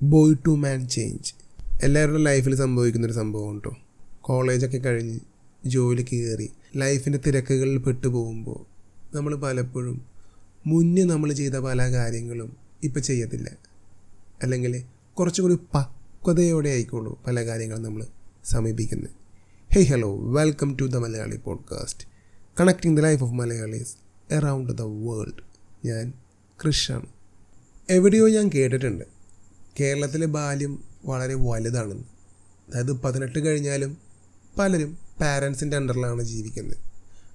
Boy to man change എല്ലാവരുടെ ലൈഫിൽ സംഭവിക്കുന്നൊരു സംഭവം കേട്ടോ കോളേജൊക്കെ കഴിഞ്ഞ് ജോലിക്ക് കയറി ലൈഫിന്റെ തിരക്കുകളിൽ പെട്ടു പോകുമ്പോൾ നമ്മൾ പലപ്പോഴും മുന്നേ നമ്മൾ ചെയ്ത പല കാര്യങ്ങളും ഇപ്പം ചെയ്യത്തില്ല. അല്ലെങ്കിൽ കുറച്ചും കൂടി പക്വതയോടെ ആയിക്കോളൂ പല കാര്യങ്ങളും നമ്മൾ സമീപിക്കുന്നത് hey hello welcome to the Malayali podcast connecting the life of Malayalees around the world ഞാൻ കൃഷാണ് എവിടെയോ ഞാൻ കേട്ടിട്ടുണ്ട്. കേരളത്തിലെ ബാല്യം വളരെ വലുതാണ്. അതായത് പതിനെട്ട് കഴിഞ്ഞാലും പലരും പാരൻസിന്റെ അണ്ടറിലാണ് ജീവിക്കുന്നത്.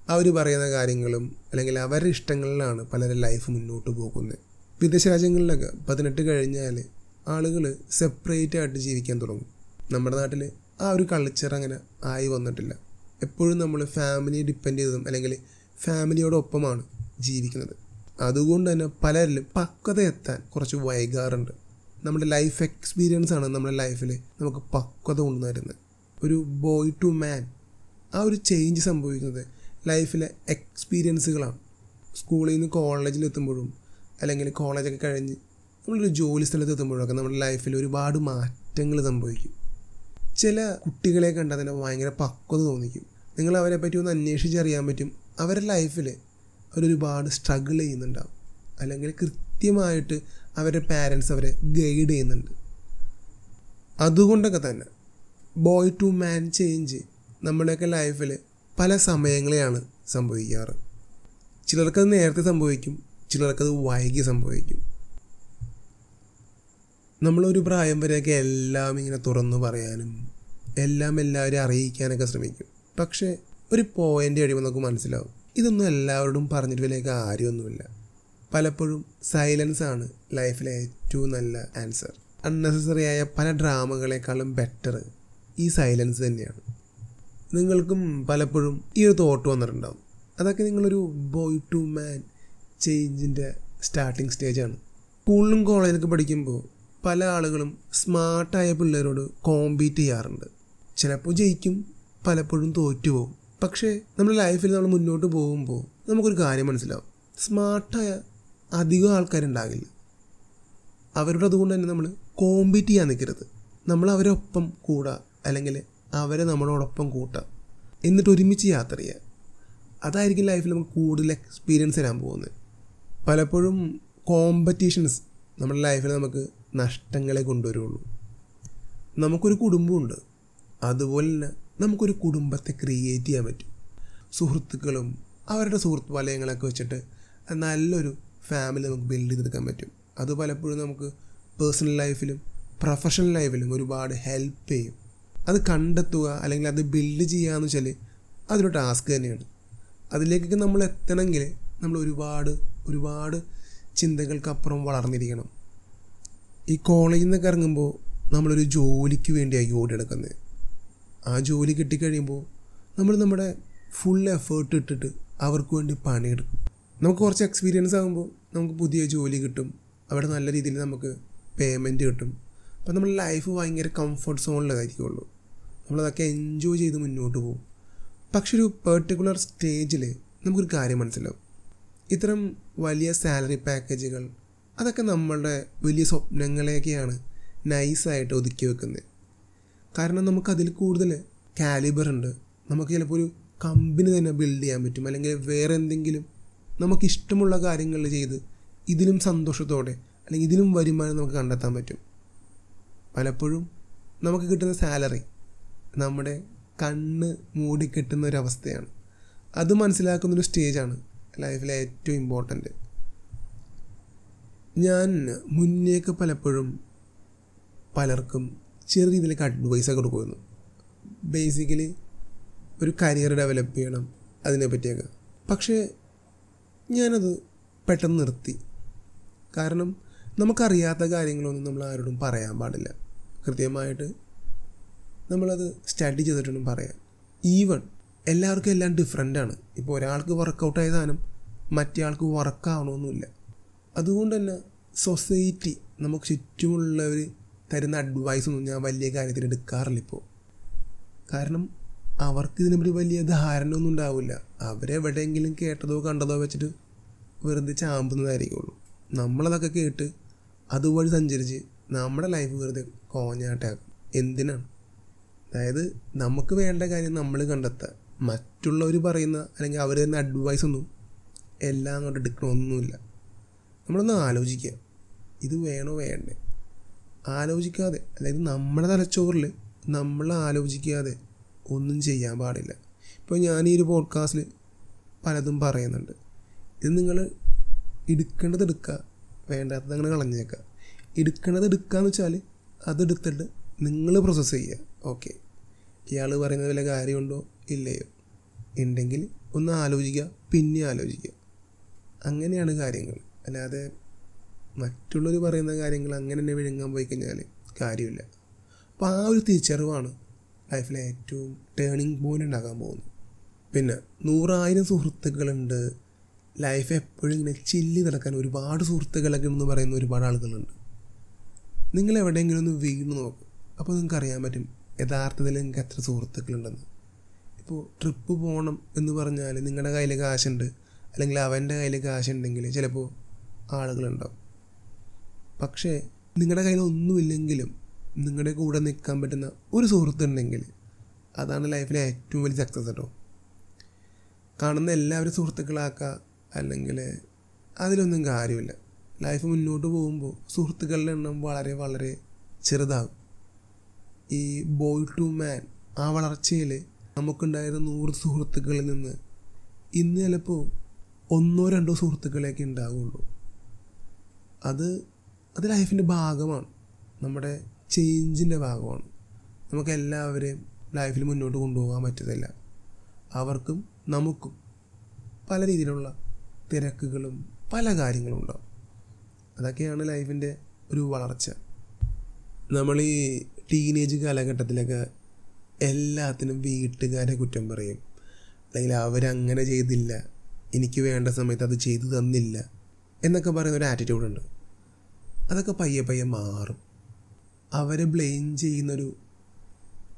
അവർ പറയുന്ന കാര്യങ്ങളും അല്ലെങ്കിൽ അവരുടെ ഇഷ്ടങ്ങളിലാണ് പലരും ലൈഫ് മുന്നോട്ട് പോകുന്നത്. വിദേശ രാജ്യങ്ങളിലൊക്കെ പതിനെട്ട് കഴിഞ്ഞാൽ ആളുകൾ സെപ്പറേറ്റ് ആയിട്ട് ജീവിക്കാൻ തുടങ്ങും. നമ്മുടെ നാട്ടിൽ ആ ഒരു കൾച്ചർ അങ്ങനെ ആയി വന്നിട്ടില്ല. എപ്പോഴും നമ്മൾ ഫാമിലിയെ ഡിപ്പെൻഡ് ചെയ്തതും അല്ലെങ്കിൽ ഫാമിലിയോടൊപ്പമാണ് ജീവിക്കുന്നത്. അതുകൊണ്ട് തന്നെ പലരിലും പക്വത എത്താൻ കുറച്ച് വൈകാറുണ്ട്. നമ്മുടെ ലൈഫ് എക്സ്പീരിയൻസ് ആണ് നമ്മുടെ ലൈഫിൽ നമുക്ക് പക്വത കൊണ്ടുവരുന്നത് ഒരു ബോയ് ടു മാൻ ആ ഒരു ചേഞ്ച് സംഭവിക്കുന്നത് ലൈഫിലെ എക്സ്പീരിയൻസുകളാണ് സ്കൂളിൽ നിന്ന് കോളേജിൽ എത്തുമ്പോഴും അല്ലെങ്കിൽ കോളേജൊക്കെ കഴിഞ്ഞ് നമ്മളൊരു ജോലി സ്ഥലത്ത് എത്തുമ്പോഴൊക്കെ നമ്മുടെ ലൈഫിൽ ഒരുപാട് മാറ്റങ്ങൾ സംഭവിക്കും. ചില കുട്ടികളെ കണ്ടാൽ തന്നെ ഭയങ്കര പക്വത തോന്നിക്കും. നിങ്ങൾ അവരെ പറ്റി ഒന്ന് അന്വേഷിച്ചറിയാൻ പറ്റും. അവരുടെ ലൈഫിൽ അവരൊരുപാട് സ്ട്രഗിൾ ചെയ്യുന്നുണ്ടാവും. അല്ലെങ്കിൽ കൃത്യമായിട്ട് അവരുടെ പാരൻസ് അവരെ ഗൈഡ് ചെയ്യുന്നുണ്ട്. അതുകൊണ്ടൊക്കെ തന്നെ ബോയ് ടു മാൻ ചേഞ്ച് നമ്മുടെയൊക്കെ ലൈഫിൽ പല സമയങ്ങളെയാണ് സംഭവിക്കാറ്. ചിലർക്കത് നേരത്തെ സംഭവിക്കും ചിലർക്കത് വൈകി സംഭവിക്കും. നമ്മളൊരു പ്രായം വരെയൊക്കെ എല്ലാം ഇങ്ങനെ തുറന്നു പറയാനും എല്ലാം എല്ലാവരെയും അറിയിക്കാനൊക്കെ ശ്രമിക്കും. പക്ഷേ ഒരു പോയിന്റ് കഴിയുമ്പോൾ നമുക്ക് മനസ്സിലാവും. ഇതൊന്നും എല്ലാവരോടും പറഞ്ഞിട്ട് വലിയ കാര്യമൊന്നുമില്ല. പലപ്പോഴും സൈലൻസ് ആണ് ലൈഫിലെ ഏറ്റവും നല്ല ആൻസർ അൺനെസസറി ആയ പല ഡ്രാമകളെക്കാളും ബെറ്റർ ഈ സൈലൻസ് തന്നെയാണ്. നിങ്ങൾക്കും പലപ്പോഴും ഈ ഒരു തോട്ട് വന്നിട്ടുണ്ടാവും. അതൊക്കെ നിങ്ങളൊരു ബോയ് ടു മാൻ ചേഞ്ചിന്റെ സ്റ്റാർട്ടിങ് സ്റ്റേജാണ് സ്കൂളിലും കോളേജിലൊക്കെ പഠിക്കുമ്പോൾ പല ആളുകളും സ്മാർട്ടായ പിള്ളേരോട് കോമ്പീറ്റ് ചെയ്യാറുണ്ട്. ചിലപ്പോൾ ജയിക്കും പലപ്പോഴും തോറ്റുപോകും. പക്ഷേ നമ്മുടെ ലൈഫിൽ നമ്മൾ മുന്നോട്ട് പോകുമ്പോൾ നമുക്കൊരു കാര്യം മനസ്സിലാവും. സ്മാർട്ടായ അധികം ആൾക്കാരുണ്ടാകില്ല. അവരോട് അതുകൊണ്ട് തന്നെ നമ്മൾ കോമ്പീറ്റ് ചെയ്യാൻ നിൽക്കരുത് നമ്മൾ അവരൊപ്പം കൂടുക അല്ലെങ്കിൽ അവരെ നമ്മളോടൊപ്പം കൂട്ടുക എന്നിട്ട് ഒരുമിച്ച് യാത്ര ചെയ്യുക അതായിരിക്കും ലൈഫിൽ നമുക്ക് കൂടുതൽ എക്സ്പീരിയൻസ് തരാൻ പോകുന്നത്. പലപ്പോഴും കോമ്പറ്റീഷൻസ് നമ്മുടെ ലൈഫിൽ നമുക്ക് നഷ്ടങ്ങളെ കൊണ്ടുവരുള്ളൂ. നമുക്കൊരു കുടുംബമുണ്ട്. അതുപോലെ തന്നെ നമുക്കൊരു കുടുംബത്തെ ക്രിയേറ്റ് ചെയ്യാൻ പറ്റും. സുഹൃത്തുക്കളും അവരുടെ സുഹൃത്ത് വലയങ്ങളൊക്കെ വെച്ചിട്ട് നല്ലൊരു ഫാമിലി നമുക്ക് ബിൽഡ് ചെയ്തെടുക്കാൻ പറ്റും. അത് പലപ്പോഴും നമുക്ക് പേഴ്സണൽ ലൈഫിലും പ്രൊഫഷണൽ ലൈഫിലും ഒരുപാട് ഹെൽപ്പ് ചെയ്യും. അത് കണ്ടെത്തുക അല്ലെങ്കിൽ അത് ബിൽഡ് ചെയ്യുക എന്ന് വെച്ചാൽ അതൊരു ടാസ്ക് തന്നെയാണ്. അതിലേക്കൊക്കെ നമ്മൾ എത്തണമെങ്കിൽ നമ്മൾ ഒരുപാട് ഒരുപാട് ചിന്തകൾക്കപ്പുറം വളർന്നിരിക്കണം. ഈ കോളേജിൽ നിന്നൊക്കെ ഇറങ്ങുമ്പോൾ നമ്മളൊരു ജോലിക്ക് വേണ്ടിയായി ഓടിയെടുക്കുന്നത്. ആ ജോലി കിട്ടിക്കഴിയുമ്പോൾ നമ്മൾ നമ്മുടെ ഫുൾ എഫേർട്ട് ഇട്ടിട്ട് അവർക്ക് വേണ്ടി പണിയെടുക്കും. നമുക്ക് കുറച്ച് എക്സ്പീരിയൻസ് ആകുമ്പോൾ നമുക്ക് പുതിയ ജോലി കിട്ടും. അവിടെ നല്ല രീതിയിൽ നമുക്ക് പേയ്മെന്റ് കിട്ടും. അപ്പം നമ്മൾ ലൈഫ് ഭയങ്കര കംഫർട്ട് സോണിലായിരിക്കുള്ളൂ നമ്മളതൊക്കെ എൻജോയ് ചെയ്ത് മുന്നോട്ട് പോകും. പക്ഷെ ഒരു പെർട്ടിക്കുലർ സ്റ്റേജിൽ നമുക്കൊരു കാര്യം മനസ്സിലാവും. ഇത്തരം വലിയ സാലറി പാക്കേജുകൾ അതൊക്കെ നമ്മളുടെ വലിയ സ്വപ്നങ്ങളെയൊക്കെയാണ് നൈസായിട്ട് ഒതുക്കി വെക്കുന്നത്. കാരണം നമുക്കതിൽ കൂടുതൽ കാലിബർ ഉണ്ട്. നമുക്ക് ചിലപ്പോൾ ഒരു കമ്പനി തന്നെ ബിൽഡ് ചെയ്യാൻ പറ്റും. അല്ലെങ്കിൽ വേറെ എന്തെങ്കിലും നമുക്കിഷ്ടമുള്ള കാര്യങ്ങൾ ചെയ്ത് ഇതിലും സന്തോഷത്തോടെ അല്ലെങ്കിൽ ഇതിലും വരുമാനം നമുക്ക് കണ്ടെത്താൻ പറ്റും. പലപ്പോഴും നമുക്ക് കിട്ടുന്ന സാലറി നമ്മുടെ കണ്ണ് മൂടി മൂടിക്കെട്ടുന്ന ഒരവസ്ഥയാണ് അത് മനസ്സിലാക്കുന്നൊരു സ്റ്റേജാണ് ലൈഫിലെ ഏറ്റവും ഇമ്പോർട്ടന്റ് ഞാൻ മുന്നേക്ക് പലപ്പോഴും പലർക്കും ചെറിയ രീതിയിലേക്ക് അഡ്വൈസ് കൊടുക്കുമായിരുന്നു. ബേസിക്കലി ഒരു കരിയർ ഡെവലപ്പ് ചെയ്യണം അതിനെ പറ്റിയൊക്കെ പക്ഷേ ഞാനത് പെട്ടെന്ന് നിർത്തി. കാരണം നമുക്കറിയാത്ത കാര്യങ്ങളൊന്നും നമ്മൾ ആരോടും പറയാൻ പാടില്ല. കൃത്യമായിട്ട് നമ്മളത് സ്റ്റഡി ചെയ്തിട്ടൊന്നും പറയാം ഈവൺ എല്ലാവർക്കും എല്ലാം ഡിഫറെന്റാണ് ഇപ്പോൾ ഒരാൾക്ക് വർക്കൗട്ട് ആയതാനും സാധനം മറ്റേ ആൾക്ക് വർക്കാവണമെന്നില്ല അതുകൊണ്ട് തന്നെ സൊസൈറ്റി നമുക്ക് ചുറ്റുമുള്ളവർ തരുന്ന അഡ്വൈസൊന്നും ഞാൻ വലിയ കാര്യത്തിൽ എടുക്കാറില്ല ഇപ്പോൾ കാരണം അവർക്ക് ഇതിനെപ്പറ്റി വലിയ ധാരണ ഒന്നും ഉണ്ടാവില്ല. അവരെവിടെയെങ്കിലും കേട്ടതോ കണ്ടതോ വെച്ചിട്ട് വെറുതെ ചാമ്പുന്നതായിരിക്കുള്ളൂ. നമ്മളതൊക്കെ കേട്ട് അതുവഴി സഞ്ചരിച്ച് നമ്മുടെ ലൈഫ് വെറുതെ കോഞ്ഞാട്ടാക്കും. എന്തിനാണ്? അതായത് നമുക്ക് വേണ്ട കാര്യം നമ്മൾ കണ്ടെത്തുക മറ്റുള്ളവർ പറയുന്ന അല്ലെങ്കിൽ അവർ തരുന്ന അഡ്വൈസ് ഒന്നും എല്ലാം അങ്ങോട്ട് എടുക്കണമൊന്നുമില്ല. നമ്മളൊന്ന് ആലോചിക്കുക. ഇത് വേണോ വേണ്ടേ? ആലോചിക്കാതെ അതായത് നമ്മുടെ തലച്ചോറിൽ നമ്മൾ ആലോചിക്കാതെ ഒന്നും ചെയ്യാൻ പാടില്ല. ഇപ്പോൾ ഞാൻ ഈ ഒരു പോഡ്കാസ്റ്റിൽ പലതും പറയുന്നുണ്ട്. ഇത് നിങ്ങൾ എടുക്കേണ്ടത് എടുക്കുക വേണ്ടാത്തത് അങ്ങനെ കളഞ്ഞേക്കുക എടുക്കേണ്ടത് എടുക്കുക എന്ന് വെച്ചാൽ അതെടുത്തിട്ട് നിങ്ങൾ പ്രോസസ്സ് ചെയ്യുക ഓക്കെ ഇയാൾ പറയുന്നത് വല്ല കാര്യമുണ്ടോ? ഇല്ലയോ. ഉണ്ടെങ്കിൽ ഒന്ന് ആലോചിക്കുക പിന്നെ ആലോചിക്കുക അങ്ങനെയാണ് കാര്യങ്ങൾ അല്ലാതെ മറ്റുള്ളവർ പറയുന്ന കാര്യങ്ങൾ അങ്ങനെ തന്നെ വിഴുങ്ങാൻ പോയി കഴിഞ്ഞാൽ കാര്യമില്ല. അപ്പോൾ ആ ഒരു തിരിച്ചറിവാണ് ലൈഫിലെ ഏറ്റവും ടേണിങ് പോയിന്റ് ഉണ്ടാക്കാൻ പോകുന്നു. പിന്നെ നൂറായിരം സുഹൃത്തുക്കളുണ്ട്. ലൈഫ് എപ്പോഴും ഇങ്ങനെ ചില്ലി നടക്കാൻ ഒരുപാട് സുഹൃത്തുക്കളൊക്കെ എന്ന് പറയുന്ന ഒരുപാട് ആളുകളുണ്ട്. നിങ്ങൾ എവിടെയെങ്കിലും ഒന്ന് വീണ് നോക്കും. അപ്പോൾ നിങ്ങൾക്ക് അറിയാൻ പറ്റും യഥാർത്ഥത്തിൽ നിങ്ങൾക്ക് എത്ര സുഹൃത്തുക്കളുണ്ടെന്ന്. ഇപ്പോൾ ട്രിപ്പ് പോകണം എന്ന് പറഞ്ഞാൽ നിങ്ങളുടെ കയ്യിൽ കാശുണ്ട്. അല്ലെങ്കിൽ അവന്റെ കയ്യിൽ കാശുണ്ടെങ്കിൽ ചിലപ്പോൾ ആളുകളുണ്ടാവും. പക്ഷേ നിങ്ങളുടെ കയ്യിൽ ഒന്നുമില്ലെങ്കിലും നിങ്ങളുടെ കൂടെ നിൽക്കാൻ പറ്റുന്ന ഒരു സുഹൃത്തുണ്ടെങ്കിൽ അതാണ് ലൈഫിലെ ഏറ്റവും വലിയ സക്സസ് കേട്ടോ കാണുന്ന എല്ലാവരും സുഹൃത്തുക്കളാക്കുക അല്ലെങ്കിൽ അതിലൊന്നും കാര്യമില്ല. ലൈഫ് മുന്നോട്ട് പോകുമ്പോൾ സുഹൃത്തുക്കളുടെ എണ്ണം വളരെ വളരെ ചെറുതാകും. ഈ ബോയ് ടു മാൻ ആ വളർച്ചയിൽ നമുക്കുണ്ടായിരുന്ന നൂറ് സുഹൃത്തുക്കളിൽ നിന്ന് ഇന്ന് ചിലപ്പോൾ ഒന്നോ രണ്ടോ സുഹൃത്തുക്കളെയൊക്കെ ഉണ്ടാവുള്ളൂ. അത് അത് ലൈഫിന്റെ ഭാഗമാണ്. നമ്മുടെ ചേഞ്ചിന്റെ ഭാഗമാണ്. നമുക്ക് എല്ലാവരെയും ലൈഫിൽ മുന്നോട്ട് കൊണ്ടുപോകാൻ പറ്റത്തില്ല. അവർക്കും നമുക്കും പല രീതിയിലുള്ള തിരക്കുകളും പല കാര്യങ്ങളും ഉണ്ടാവും. അതൊക്കെയാണ് ലൈഫിന്റെ ഒരു വളർച്ച. നമ്മൾ ഈ ടീനേജ് കാലഘട്ടത്തിലൊക്കെ എല്ലാത്തിനും വീട്ടുകാരെ കുറ്റം പറയും. അല്ലെങ്കിൽ അവരങ്ങനെ ചെയ്തില്ല. എനിക്ക് വേണ്ട സമയത്ത് അത് ചെയ്തു തന്നില്ല എന്നൊക്കെ പറയുന്ന ഒരു ആറ്റിറ്റ്യൂഡ് ഉണ്ട്. അതൊക്കെ പയ്യെ പയ്യെ മാറും. അവരെ ബ്ലെയിം ചെയ്യുന്നൊരു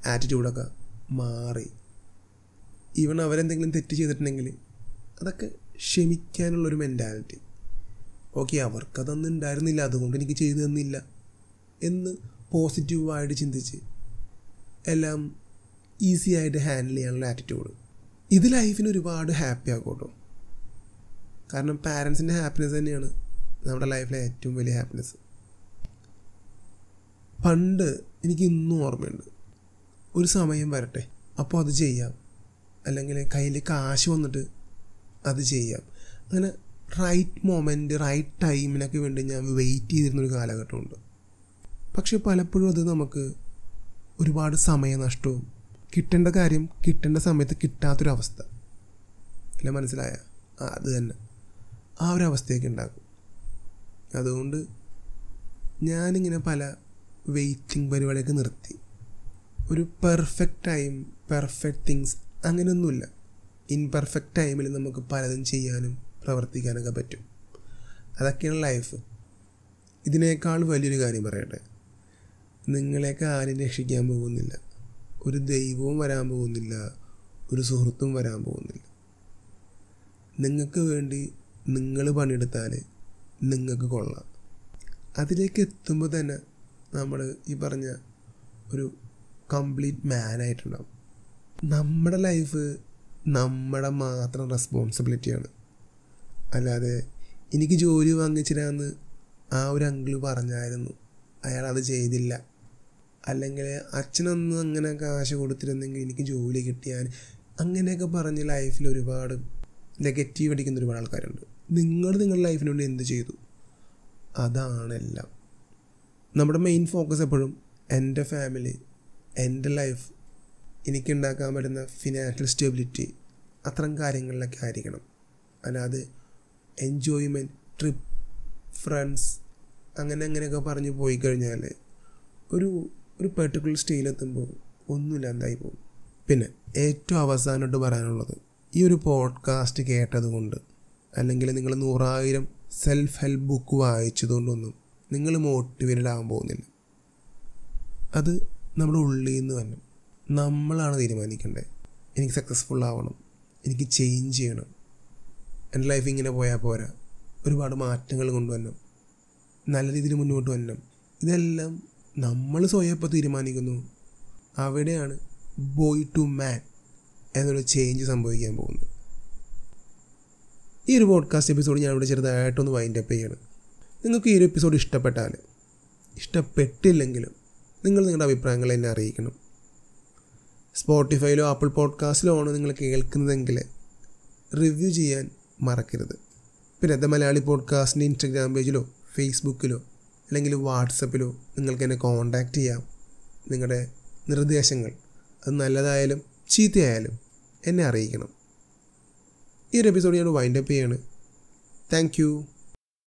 ആറ്റിറ്റ്യൂഡൊക്കെ മാറി. ഈവൺ അവരെന്തെങ്കിലും തെറ്റ് ചെയ്തിട്ടുണ്ടെങ്കിൽ അതൊക്കെ ക്ഷമിക്കാനുള്ളൊരു മെന്റാലിറ്റി ഓക്കെ അവർക്കതൊന്നും ഉണ്ടായിരുന്നില്ല അതുകൊണ്ട് എനിക്ക് ചെയ്തു തന്നില്ല എന്ന് പോസിറ്റീവായിട്ട് ചിന്തിച്ച് എല്ലാം ഈസി ആയിട്ട് ഹാൻഡിൽ ചെയ്യാനുള്ള ആറ്റിറ്റ്യൂഡ് ഇത് ലൈഫിന് ഒരുപാട് ഹാപ്പി ആക്കും കേട്ടോ കാരണം പാരൻസിന്റെ ഹാപ്പിനെസ് തന്നെയാണ് നമ്മുടെ ലൈഫിലെ ഏറ്റവും വലിയ ഹാപ്പിനെസ് പണ്ട് എനിക്ക് ഇന്നും ഓർമ്മയുണ്ട്. ഒരു സമയം വരട്ടെ അപ്പോൾ അത് ചെയ്യാം. അല്ലെങ്കിൽ കയ്യിൽ കാശ് വന്നിട്ട് അത് ചെയ്യാം. അങ്ങനെ റൈറ്റ് മൊമെന്റ് റൈറ്റ് ടൈമിനൊക്കെ വേണ്ടി ഞാൻ വെയിറ്റ് ചെയ്തിരുന്നൊരു കാലഘട്ടമുണ്ട്. പക്ഷേ പലപ്പോഴും അത് നമുക്ക് ഒരുപാട് സമയനഷ്ടവും കിട്ടേണ്ട കാര്യം കിട്ടേണ്ട സമയത്ത് കിട്ടാത്തൊരവസ്ഥ. അല്ല മനസ്സിലായ? അത് തന്നെ. ആ ഒരു അവസ്ഥയൊക്കെ ഉണ്ടാക്കും അതുകൊണ്ട് ഞാനിങ്ങനെ പല വെയിറ്റിംഗ് പരിപാടിയൊക്കെ നിർത്തി. ഒരു പെർഫെക്റ്റ് ടൈം പെർഫെക്റ്റ് തിങ്സ് അങ്ങനെയൊന്നുമില്ല. ഇൻപെർഫെക്റ്റ് ടൈമിൽ നമുക്ക് പലതും ചെയ്യാനും പ്രവർത്തിക്കാനൊക്കെ പറ്റും. അതൊക്കെയാണ് ലൈഫ് ഇതിനേക്കാൾ വലിയൊരു കാര്യം പറയട്ടെ. നിങ്ങളെയൊക്കെ ആരും രക്ഷിക്കാൻ പോകുന്നില്ല. ഒരു ദൈവവും വരാൻ പോകുന്നില്ല. ഒരു സുഹൃത്തും വരാൻ പോകുന്നില്ല. നിങ്ങൾക്ക് വേണ്ടി നിങ്ങൾ പണിയെടുത്താൽ നിങ്ങൾക്ക് കൊള്ളാം. അതിലേക്ക് എത്തുമ്പോൾ തന്നെ നമ്മൾ ഈ പറഞ്ഞ ഒരു കംപ്ലീറ്റ് മാനായിട്ടുണ്ടാവും നമ്മുടെ ലൈഫ് നമ്മുടെ മാത്രം റെസ്പോൺസിബിലിറ്റിയാണ് അല്ലാതെ എനിക്ക് ജോലി വാങ്ങിച്ചിരാന്ന് ആ ഒരു അങ്കിൾ പറഞ്ഞായിരുന്നു. അയാൾ അത് ചെയ്തില്ല. അല്ലെങ്കിൽ അച്ഛനൊന്നും അങ്ങനെ കാശ് കൊടുത്തിരുന്നെങ്കിൽ എനിക്ക് ജോലി കിട്ടിയാൽ അങ്ങനെയൊക്കെ പറഞ്ഞ് ലൈഫിൽ ഒരുപാട് നെഗറ്റീവ് അടിക്കുന്ന ഒരുപാട് ആൾക്കാരുണ്ട്. നിങ്ങൾ നിങ്ങളുടെ ലൈഫിന് വേണ്ടി എന്ത് ചെയ്തു? അതാണെല്ലാം നമ്മുടെ മെയിൻ ഫോക്കസ് എപ്പോഴും എന്റെ ഫാമിലി എന്റെ ലൈഫ് എനിക്കുണ്ടാക്കാൻ പറ്റുന്ന ഫിനാൻഷ്യൽ സ്റ്റെബിലിറ്റി അത്തരം കാര്യങ്ങളിലൊക്കെ ആയിരിക്കണം. അല്ലാതെ എൻജോയ്മെന്റ് ട്രിപ്പ് ഫ്രണ്ട്സ് അങ്ങനെ അങ്ങനെയൊക്കെ പറഞ്ഞ് പോയി കഴിഞ്ഞാൽ ഒരു ഒരു പെർട്ടിക്കുലർ സ്റ്റേജിലെത്തുമ്പോൾ ഒന്നുമില്ലാണ്ടായി പോകും. പിന്നെ ഏറ്റവും അവസാനമായിട്ട് പറയാനുള്ളത് ഈ ഒരു പോഡ്കാസ്റ്റ് കേട്ടതുകൊണ്ട് അല്ലെങ്കിൽ നിങ്ങൾ നൂറായിരം സെൽഫ് ഹെൽപ്പ് ബുക്ക് വായിച്ചതുകൊണ്ടൊന്നും നിങ്ങൾ മോട്ടിവേറ്റഡ് ആകാൻ പോകുന്നില്ല. അത് നമ്മുടെ ഉള്ളിൽ നിന്ന് തന്നെ നമ്മളാണ് തീരുമാനിക്കേണ്ടത്. എനിക്ക് സക്സസ്ഫുൾ ആവണം. എനിക്ക് ചേഞ്ച് ചെയ്യണം. എന്റെ ലൈഫ് ഇങ്ങനെ പോയാൽ പോരാ. ഒരുപാട് മാറ്റങ്ങൾ കൊണ്ടുവരണം. നല്ല രീതിയിൽ മുന്നോട്ട് വരണം. ഇതെല്ലാം നമ്മൾ സ്വയം ഇപ്പോൾ തീരുമാനിക്കുന്നു. അവിടെയാണ് ബോയ് ടു മാൻ എന്നൊരു ചേഞ്ച് സംഭവിക്കാൻ പോകുന്നത്. ഈ ഒരു പോഡ്കാസ്റ്റ് എപ്പിസോഡ് ഞാൻ ഇവിടെ ചെറുതായിട്ടൊന്ന് വൈൻഡ് അപ്പ് ചെയ്യണം. നിങ്ങൾക്ക് ഈ ഒരു എപ്പിസോഡ് ഇഷ്ടപ്പെട്ടാൽ ഇഷ്ടപ്പെട്ടില്ലെങ്കിലും നിങ്ങൾ നിങ്ങളുടെ അഭിപ്രായങ്ങൾ എന്നെ അറിയിക്കണം. സ്പോട്ടിഫൈയിലോ ആപ്പിൾ പോഡ്കാസ്റ്റിലോ ആണ് നിങ്ങൾ കേൾക്കുന്നതെങ്കിൽ റിവ്യൂ ചെയ്യാൻ മറക്കരുത്. പിന്നെ ദ മലയാളി പോഡ്കാസ്റ്റിന്റെ ഇൻസ്റ്റഗ്രാം പേജിലോ ഫേസ്ബുക്കിലോ അല്ലെങ്കിൽ വാട്സപ്പിലോ നിങ്ങൾക്ക് എന്നെ കോൺടാക്റ്റ് ചെയ്യാം. നിങ്ങളുടെ നിർദ്ദേശങ്ങൾ അത് നല്ലതായാലും ചീത്തയായാലും എന്നെ അറിയിക്കണം. ഈ ഒരു എപ്പിസോഡ് ഞാൻ വൈൻഡപ്പ് ചെയ്യാണ്. താങ്ക്